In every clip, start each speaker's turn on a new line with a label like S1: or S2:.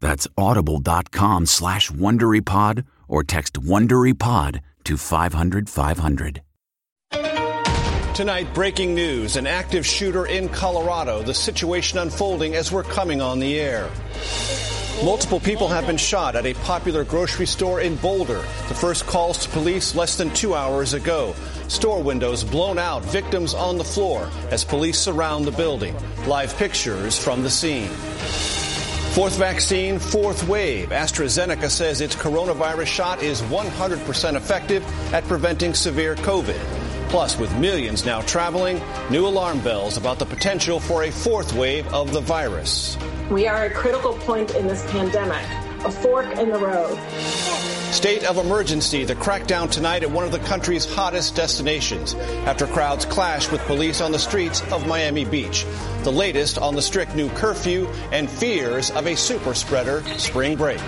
S1: That's audible.com slash WonderyPod or text WonderyPod to 500 500.
S2: Tonight, breaking news. An active shooter in Colorado. The situation unfolding as we're coming on the air. Multiple people have been shot at a popular grocery store in Boulder. The first calls to police less than two hours ago. Store windows blown out, victims on the floor as police surround the building. Live pictures from the scene. Fourth vaccine, fourth wave. AstraZeneca says its coronavirus shot is 100% effective at preventing severe COVID. Plus, with millions now traveling, new alarm bells about the potential for a fourth wave of the virus.
S3: We are at a critical point in this pandemic, a fork in the road.
S2: State of emergency, the crackdown tonight at one of the country's hottest destinations after crowds clash with police on the streets of Miami Beach. The latest on the strict new curfew and fears of a super spreader spring break.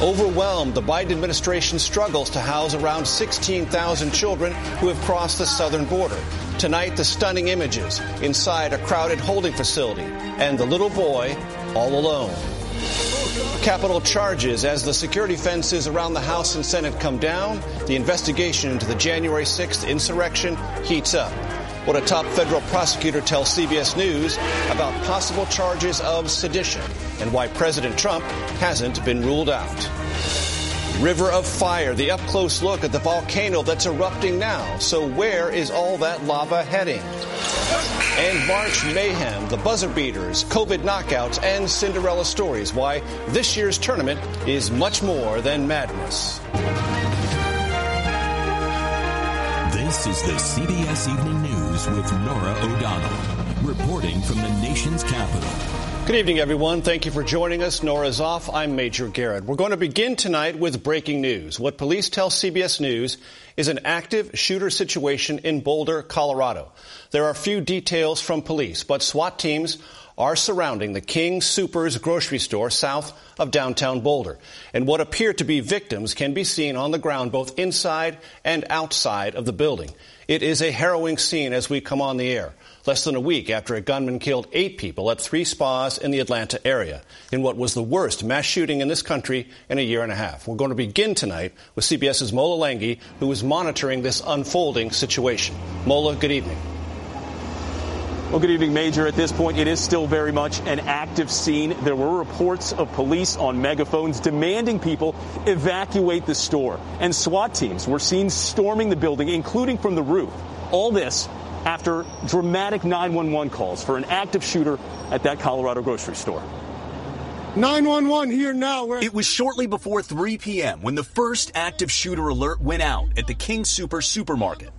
S2: Overwhelmed, the Biden administration struggles to house around 16,000 children who have crossed the southern border. Tonight, the stunning images inside a crowded holding facility and the little boy all alone. Capital charges as the security fences around the House and Senate come down. The investigation into the January 6th insurrection heats up. What a top federal prosecutor tells CBS News about possible charges of sedition and why President Trump hasn't been ruled out. River of Fire, the up close look at the volcano that's erupting now. So, where is all that lava heading? And March Mayhem, the buzzer beaters, COVID knockouts, and Cinderella stories. Why this year's tournament is much more than madness.
S4: This is the CBS Evening News with Norah O'Donnell, reporting from the nation's capital.
S2: Good evening, everyone. Thank you for joining us. Norah's off. I'm Major Garrett. We're going to begin tonight with breaking news. What police tell CBS News is an active shooter situation in Boulder, Colorado. There are few details from police, but SWAT teams are surrounding the King Soopers grocery store south of downtown Boulder. And what appear to be victims can be seen on the ground both inside and outside of the building. It is a harrowing scene as we come on the air less than a week after a gunman killed eight people at three spas in the Atlanta area in what was the worst mass shooting in this country in a year and a half. We're going to begin tonight with CBS's Mola Lenghi, who is monitoring this unfolding situation. Mola, good evening.
S5: Well, good evening, Major. At this point, it is still very much an active scene. There were reports of police on megaphones demanding people evacuate the store. And SWAT teams were seen storming the building, including from the roof. All this after dramatic 911 calls for an active shooter at that Colorado grocery store.
S6: 911 here now. We're-
S7: it was shortly before 3 p.m. when the first active shooter alert went out at the King Soopers supermarket.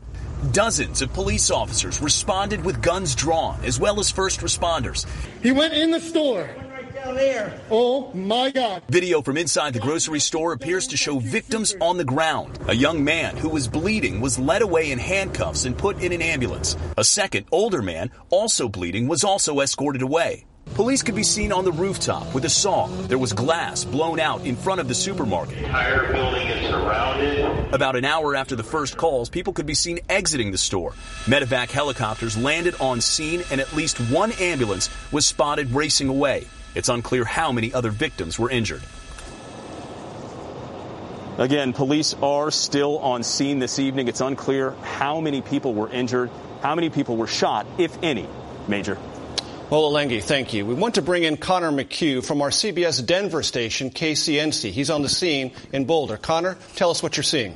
S7: Dozens of police officers responded with guns drawn, as well as first responders.
S6: He went in the store. down there. Oh my God.
S7: Video from inside the grocery store appears to show victims on the ground. A young man who was bleeding was led away in handcuffs and put in an ambulance. A second, older man, also bleeding, was also escorted away. Police could be seen on the rooftop with a saw. There was glass blown out in front of the supermarket.
S8: The entire building is surrounded.
S7: About an hour after the first calls, people could be seen exiting the store. Medevac helicopters landed on scene and at least one ambulance was spotted racing away. It's unclear how many other victims were injured.
S5: Again, police are still on scene this evening. It's unclear how many people were injured, how many people were shot, if any. Major.
S2: Mola Lenghi, thank you. We want to bring in Connor McHugh from our CBS Denver station, KCNC. He's on the scene in Boulder. Connor, tell us what you're seeing.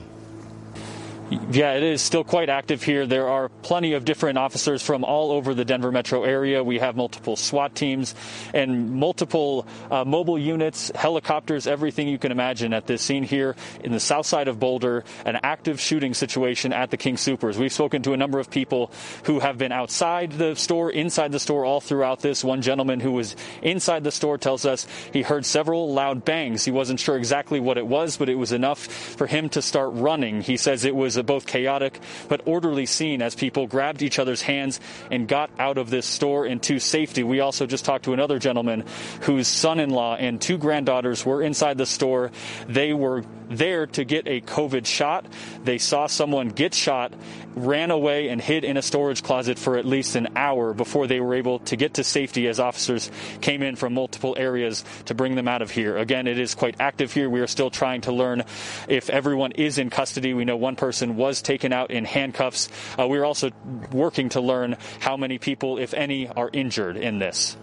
S9: Yeah, it is still quite active here. There are plenty of different officers from all over the Denver metro area. We have multiple SWAT teams and multiple uh, mobile units, helicopters, everything you can imagine at this scene here in the south side of Boulder, an active shooting situation at the King Soopers. We've spoken to a number of people who have been outside the store, inside the store, all throughout this. One gentleman who was inside the store tells us he heard several loud bangs. He wasn't sure exactly what it was, but it was enough for him to start running. He says it was a both chaotic but orderly scene as people grabbed each other's hands and got out of this store into safety. We also just talked to another gentleman whose son in law and two granddaughters were inside the store. They were there to get a COVID shot. They saw someone get shot, ran away, and hid in a storage closet for at least an hour before they were able to get to safety as officers came in from multiple areas to bring them out of here. Again, it is quite active here. We are still trying to learn if everyone is in custody. We know one person was taken out in handcuffs. Uh, we're also working to learn how many people, if any, are injured in this.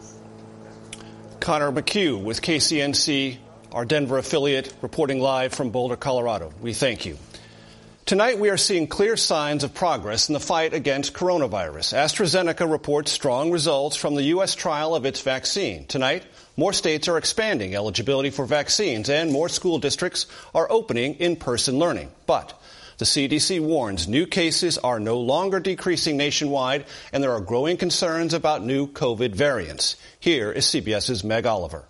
S2: Connor McHugh with KCNC our Denver affiliate, reporting live from Boulder, Colorado. We thank you. Tonight, we are seeing clear signs of progress in the fight against coronavirus. AstraZeneca reports strong results from the U.S. trial of its vaccine. Tonight, more states are expanding eligibility for vaccines and more school districts are opening in-person learning. But the CDC warns new cases are no longer decreasing nationwide and there are growing concerns about new COVID variants. Here is CBS's Meg Oliver.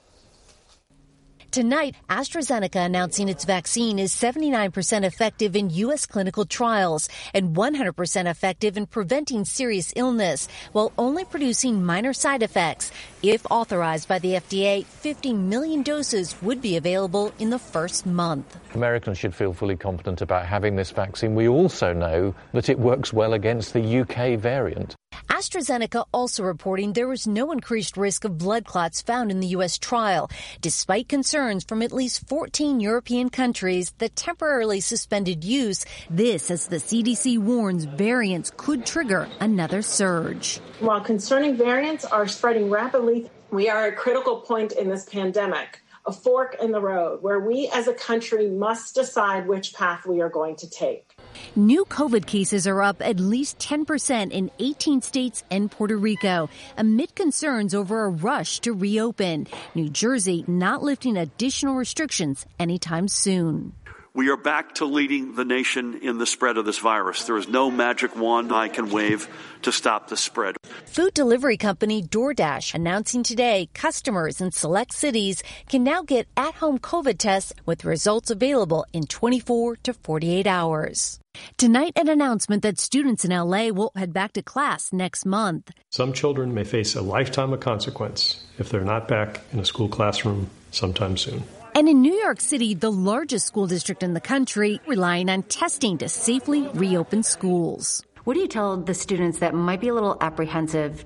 S10: Tonight, AstraZeneca announcing its vaccine is 79% effective in U.S. clinical trials and 100% effective in preventing serious illness while only producing minor side effects. If authorized by the FDA, 50 million doses would be available in the first month.
S11: Americans should feel fully confident about having this vaccine. We also know that it works well against the UK variant.
S10: AstraZeneca also reporting there was no increased risk of blood clots found in the U.S. trial, despite concerns from at least 14 European countries that temporarily suspended use. This as the CDC warns variants could trigger another surge.
S3: While concerning variants are spreading rapidly, we are a critical point in this pandemic a fork in the road where we as a country must decide which path we are going to take.
S10: New COVID cases are up at least 10% in 18 states and Puerto Rico amid concerns over a rush to reopen. New Jersey not lifting additional restrictions anytime soon.
S12: We are back to leading the nation in the spread of this virus. There is no magic wand I can wave to stop the spread.
S10: Food delivery company DoorDash announcing today customers in select cities can now get at home COVID tests with results available in 24 to 48 hours. Tonight, an announcement that students in LA will head back to class next month.
S13: Some children may face a lifetime of consequence if they're not back in a school classroom sometime soon.
S10: And in New York City, the largest school district in the country, relying on testing to safely reopen schools.
S14: What do you tell the students that might be a little apprehensive?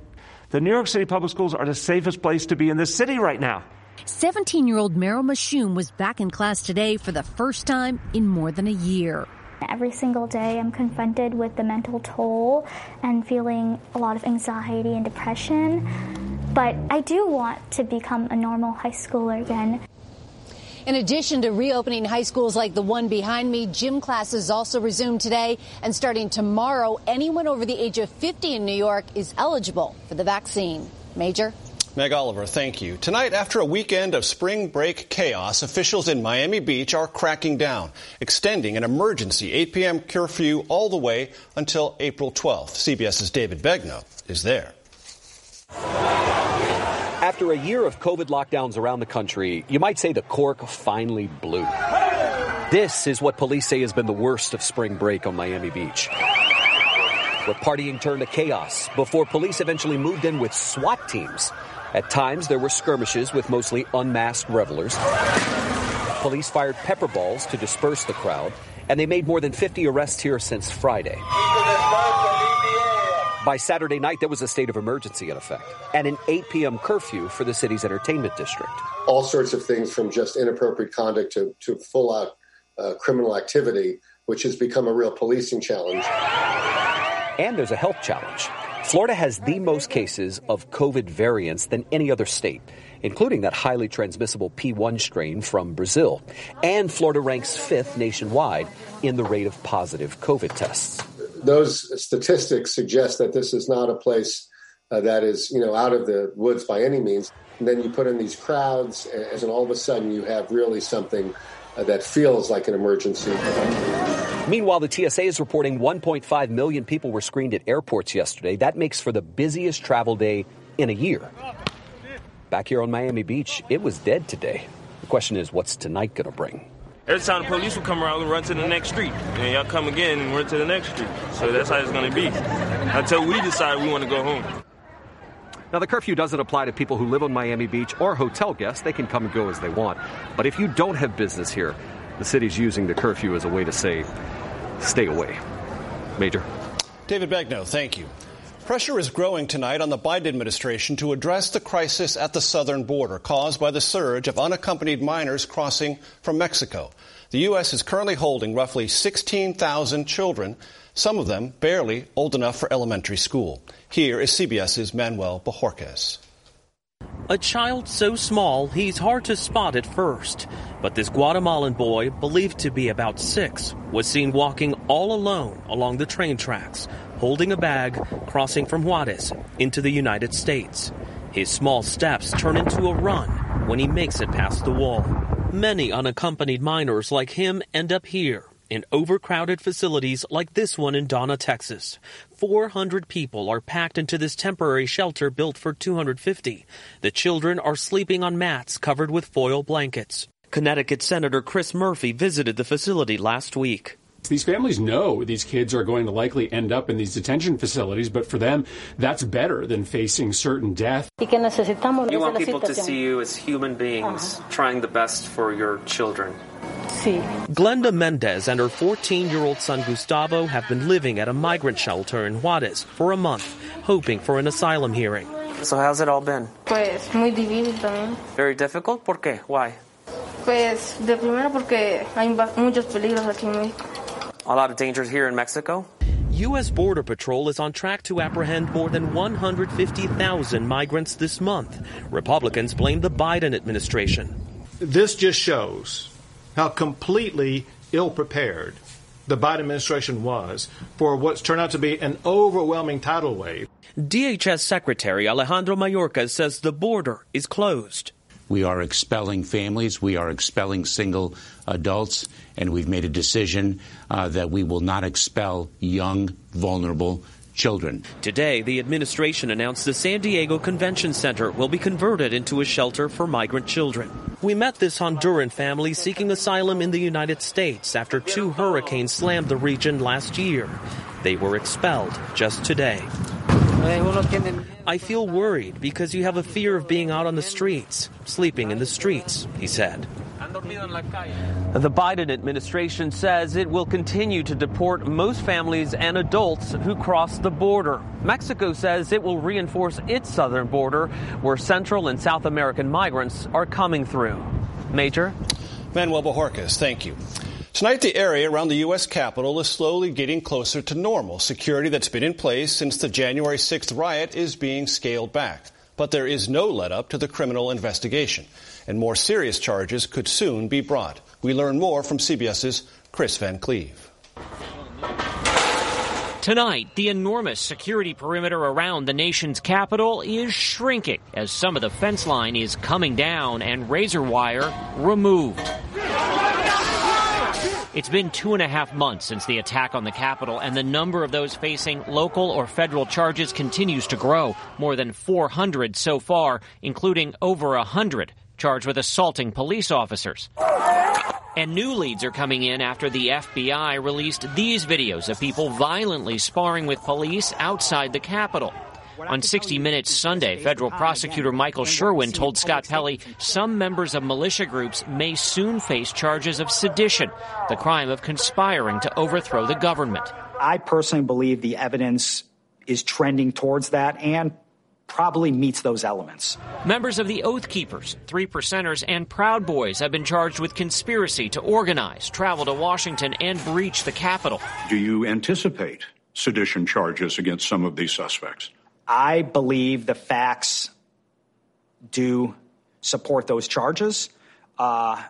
S15: The New York City public schools are the safest place to be in this city right now.
S10: 17 year old Meryl Mashoum was back in class today for the first time in more than a year.
S16: Every single day, I'm confronted with the mental toll and feeling a lot of anxiety and depression. But I do want to become a normal high schooler again.
S10: In addition to reopening high schools like the one behind me, gym classes also resumed today. And starting tomorrow, anyone over the age of 50 in New York is eligible for the vaccine. Major?
S2: Meg Oliver, thank you. Tonight, after a weekend of spring break chaos, officials in Miami Beach are cracking down, extending an emergency 8 p.m. curfew all the way until April 12th. CBS's David Begnaud is there.
S17: After a year of COVID lockdowns around the country, you might say the cork finally blew. This is what police say has been the worst of spring break on Miami Beach. Where partying turned to chaos before police eventually moved in with SWAT teams. At times, there were skirmishes with mostly unmasked revelers. Police fired pepper balls to disperse the crowd, and they made more than 50 arrests here since Friday. By Saturday night, there was a state of emergency in effect and an 8 p.m. curfew for the city's entertainment district.
S18: All sorts of things from just inappropriate conduct to, to full out uh, criminal activity, which has become a real policing challenge.
S17: And there's a health challenge. Florida has the most cases of COVID variants than any other state, including that highly transmissible P1 strain from Brazil. And Florida ranks fifth nationwide in the rate of positive COVID tests.
S18: Those statistics suggest that this is not a place uh, that is, you know, out of the woods by any means. And then you put in these crowds, and all of a sudden you have really something uh, that feels like an emergency.
S17: Meanwhile, the TSA is reporting 1.5 million people were screened at airports yesterday. That makes for the busiest travel day in a year. Back here on Miami Beach, it was dead today. The question is, what's tonight going to bring?
S19: Every time the police will come around, we run to the next street. And y'all come again and run to the next street. So that's how it's going to be until we decide we want to go home.
S17: Now, the curfew doesn't apply to people who live on Miami Beach or hotel guests. They can come and go as they want. But if you don't have business here, the city's using the curfew as a way to say, stay away. Major.
S2: David Begnaud, thank you. Pressure is growing tonight on the Biden administration to address the crisis at the southern border caused by the surge of unaccompanied minors crossing from Mexico. The U.S. is currently holding roughly 16,000 children, some of them barely old enough for elementary school. Here is CBS's Manuel Bojorquez.
S20: A child so small he's hard to spot at first. But this Guatemalan boy, believed to be about six, was seen walking all alone along the train tracks, holding a bag, crossing from Juarez into the United States. His small steps turn into a run when he makes it past the wall. Many unaccompanied minors like him end up here in overcrowded facilities like this one in Donna, Texas. 400 people are packed into this temporary shelter built for 250. The children are sleeping on mats covered with foil blankets. Connecticut Senator Chris Murphy visited the facility last week.
S21: These families know these kids are going to likely end up in these detention facilities, but for them, that's better than facing certain death.
S22: You want people to see you as human beings uh-huh. trying the best for your children.
S20: Glenda Mendez and her 14 year old son Gustavo have been living at a migrant shelter in Juarez for a month, hoping for an asylum hearing.
S22: So, how's it all been?
S23: Pues muy difícil también.
S22: Very difficult? ¿Por qué? Why?
S23: Pues de primero porque hay muchos peligros aquí en México.
S22: A lot of dangers here in Mexico?
S20: U.S. Border Patrol is on track to apprehend more than 150,000 migrants this month. Republicans blame the Biden administration.
S24: This just shows how completely ill prepared the Biden administration was for what's turned out to be an overwhelming tidal wave.
S20: DHS Secretary Alejandro Mayorkas says the border is closed.
S25: We are expelling families. We are expelling single adults. And we've made a decision uh, that we will not expel young, vulnerable children.
S20: Today, the administration announced the San Diego Convention Center will be converted into a shelter for migrant children. We met this Honduran family seeking asylum in the United States after two hurricanes slammed the region last year. They were expelled just today. I feel worried because you have a fear of being out on the streets, sleeping in the streets, he said. The Biden administration says it will continue to deport most families and adults who cross the border. Mexico says it will reinforce its southern border where Central and South American migrants are coming through. Major?
S2: Manuel Bojorquez, thank you. Tonight, the area around the U.S. Capitol is slowly getting closer to normal. Security that's been in place since the January 6th riot is being scaled back. But there is no let up to the criminal investigation, and more serious charges could soon be brought. We learn more from CBS's Chris Van Cleave.
S26: Tonight, the enormous security perimeter around the nation's capital is shrinking as some of the fence line is coming down and razor wire removed. It's been two and a half months since the attack on the Capitol, and the number of those facing local or federal charges continues to grow. More than 400 so far, including over 100 charged with assaulting police officers. And new leads are coming in after the FBI released these videos of people violently sparring with police outside the Capitol. On 60 Minutes Sunday, federal prosecutor Michael Sherwin told Scott Pelley some members of militia groups may soon face charges of sedition, the crime of conspiring to overthrow the government.
S27: I personally believe the evidence is trending towards that and probably meets those elements.
S26: Members of the Oath Keepers, Three Percenters, and Proud Boys have been charged with conspiracy to organize, travel to Washington, and breach the Capitol.
S28: Do you anticipate sedition charges against some of these suspects?
S27: I believe the facts do support those charges. Uh,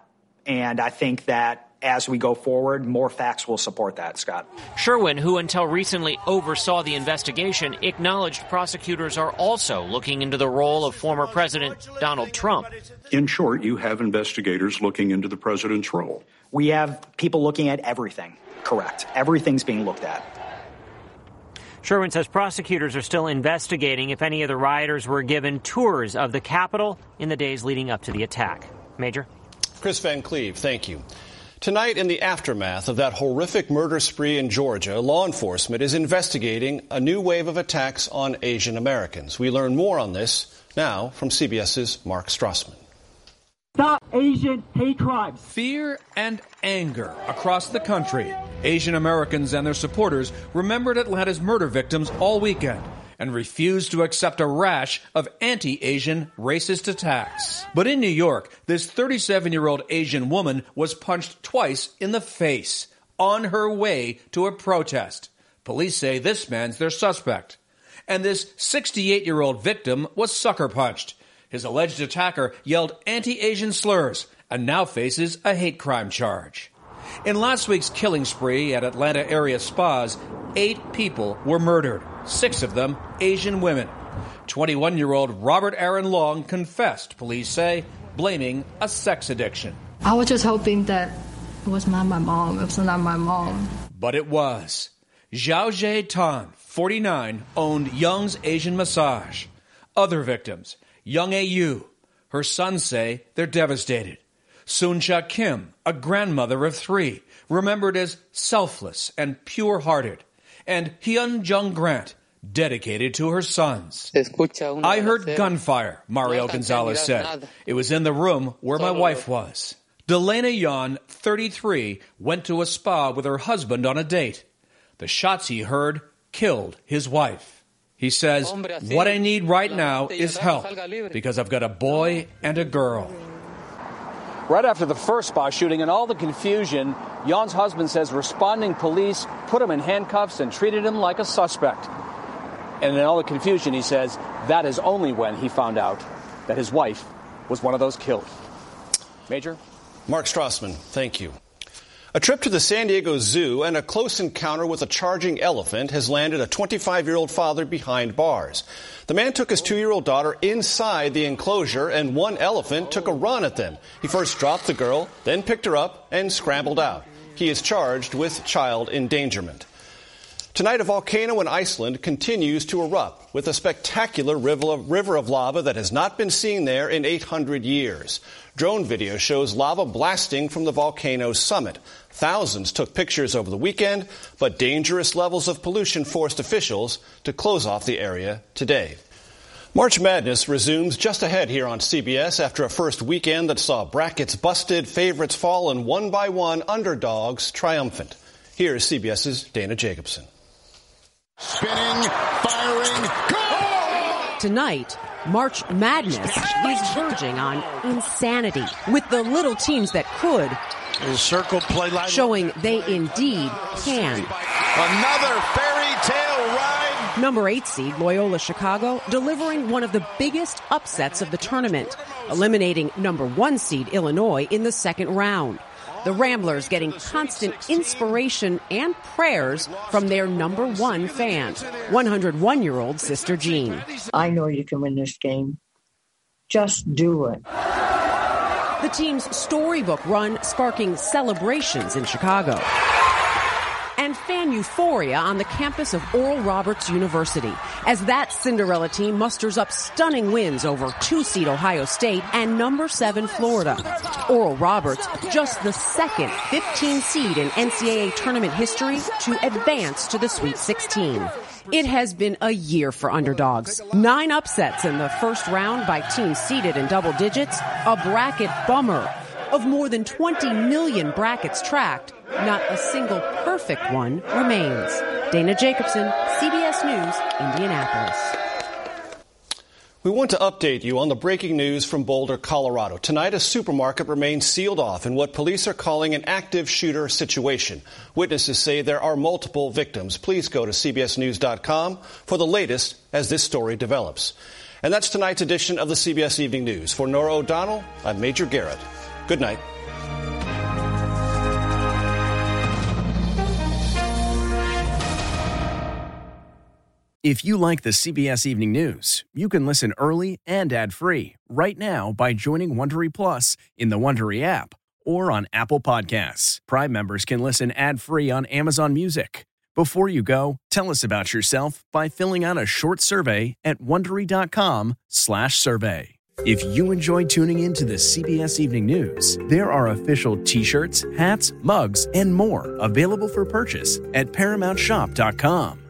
S27: and I think that as we go forward, more facts will support that, Scott.
S26: Sherwin, who until recently oversaw the investigation, acknowledged prosecutors are also looking into the role of former President Donald Trump.
S28: In short, you have investigators looking into the president's role.
S27: We have people looking at everything, correct. Everything's being looked at.
S26: Sherwin says prosecutors are still investigating if any of the rioters were given tours of the Capitol in the days leading up to the attack. Major?
S2: Chris Van Cleave, thank you. Tonight, in the aftermath of that horrific murder spree in Georgia, law enforcement is investigating a new wave of attacks on Asian Americans. We learn more on this now from CBS's Mark Strassmann.
S29: Stop Asian hate crimes.
S30: Fear and anger across the country. Asian Americans and their supporters remembered Atlanta's murder victims all weekend and refused to accept a rash of anti-Asian racist attacks. But in New York, this 37-year-old Asian woman was punched twice in the face on her way to a protest. Police say this man's their suspect. And this 68-year-old victim was sucker punched. His alleged attacker yelled anti-Asian slurs and now faces a hate crime charge. In last week's killing spree at Atlanta area spas, eight people were murdered, six of them Asian women. 21 year old Robert Aaron Long confessed, police say, blaming a sex addiction.
S31: I was just hoping that it was not my mom. It was not my mom.
S30: But it was. Xiaojie Tan, 49, owned Young's Asian Massage. Other victims, Yong Ae Yue. Her sons say they're devastated. Suncha Kim, a grandmother of three, remembered as selfless and pure hearted. And Hyun Jung Grant, dedicated to her sons. I heard gunfire, Mario Gonzalez said. It was in the room where my wife was. Delaina Yaun, 33, went to a spa with her husband on a date. The shots he heard killed his wife. He says, What I need right now is help because I've got a boy and a girl.
S32: Right after the first spa shooting and all the confusion, Yaun's husband says responding police put him in handcuffs and treated him like a suspect. And in all the confusion, he says that is only when he found out that his wife was one of those killed. Major?
S2: Mark Strassmann, thank you. A trip to the San Diego Zoo and a close encounter with a charging elephant has landed a 25 year old father behind bars. The man took his two year old daughter inside the enclosure and one elephant took a run at them. He first dropped the girl, then picked her up and scrambled out. He is charged with child endangerment. Tonight, a volcano in Iceland continues to erupt with a spectacular river of lava that has not been seen there in 800 years. Drone video shows lava blasting from the volcano's summit. Thousands took pictures over the weekend, but dangerous levels of pollution forced officials to close off the area today. March Madness resumes just ahead here on CBS after a first weekend that saw brackets busted, favorites fall, and one by one underdogs triumphant. Here's CBS's Dana Jacobson.
S33: Spinning, firing,
S34: goal! Tonight, March Madness is verging on insanity with the little teams that could
S33: circle play line
S34: showing they indeed can.
S33: Another fairy tale ride.
S34: Number 8 seed Loyola Chicago delivering one of the biggest upsets of the tournament, eliminating number 1 seed Illinois in the second round. The Ramblers getting constant inspiration and prayers from their number one fan, 101 year old Sister Jean.
S35: I know you can win this game. Just do it.
S34: The team's storybook run sparking celebrations in Chicago and fan euphoria on the campus of Oral Roberts University as that Cinderella team musters up stunning wins over two seed Ohio State and number seven Florida. Oral Roberts, just the second 15 seed in NCAA tournament history to advance to the Sweet 16. It has been a year for underdogs. Nine upsets in the first round by teams seeded in double digits, a bracket bummer. Of more than 20 million brackets tracked, not a single perfect one remains. Dana Jacobson, CBS News, Indianapolis.
S2: We want to update you on the breaking news from Boulder, Colorado. Tonight, a supermarket remains sealed off in what police are calling an active shooter situation. Witnesses say there are multiple victims. Please go to CBSNews.com for the latest as this story develops. And that's tonight's edition of the CBS Evening News. For Norah O'Donnell, I'm Major Garrett. Good night.
S36: If you like the CBS Evening News, you can listen early and ad-free right now by joining Wondery Plus in the Wondery app or on Apple Podcasts. Prime members can listen ad-free on Amazon Music. Before you go, tell us about yourself by filling out a short survey at wondery.com/survey. If you enjoy tuning in to the CBS Evening News, there are official t-shirts, hats, mugs, and more available for purchase at paramountshop.com.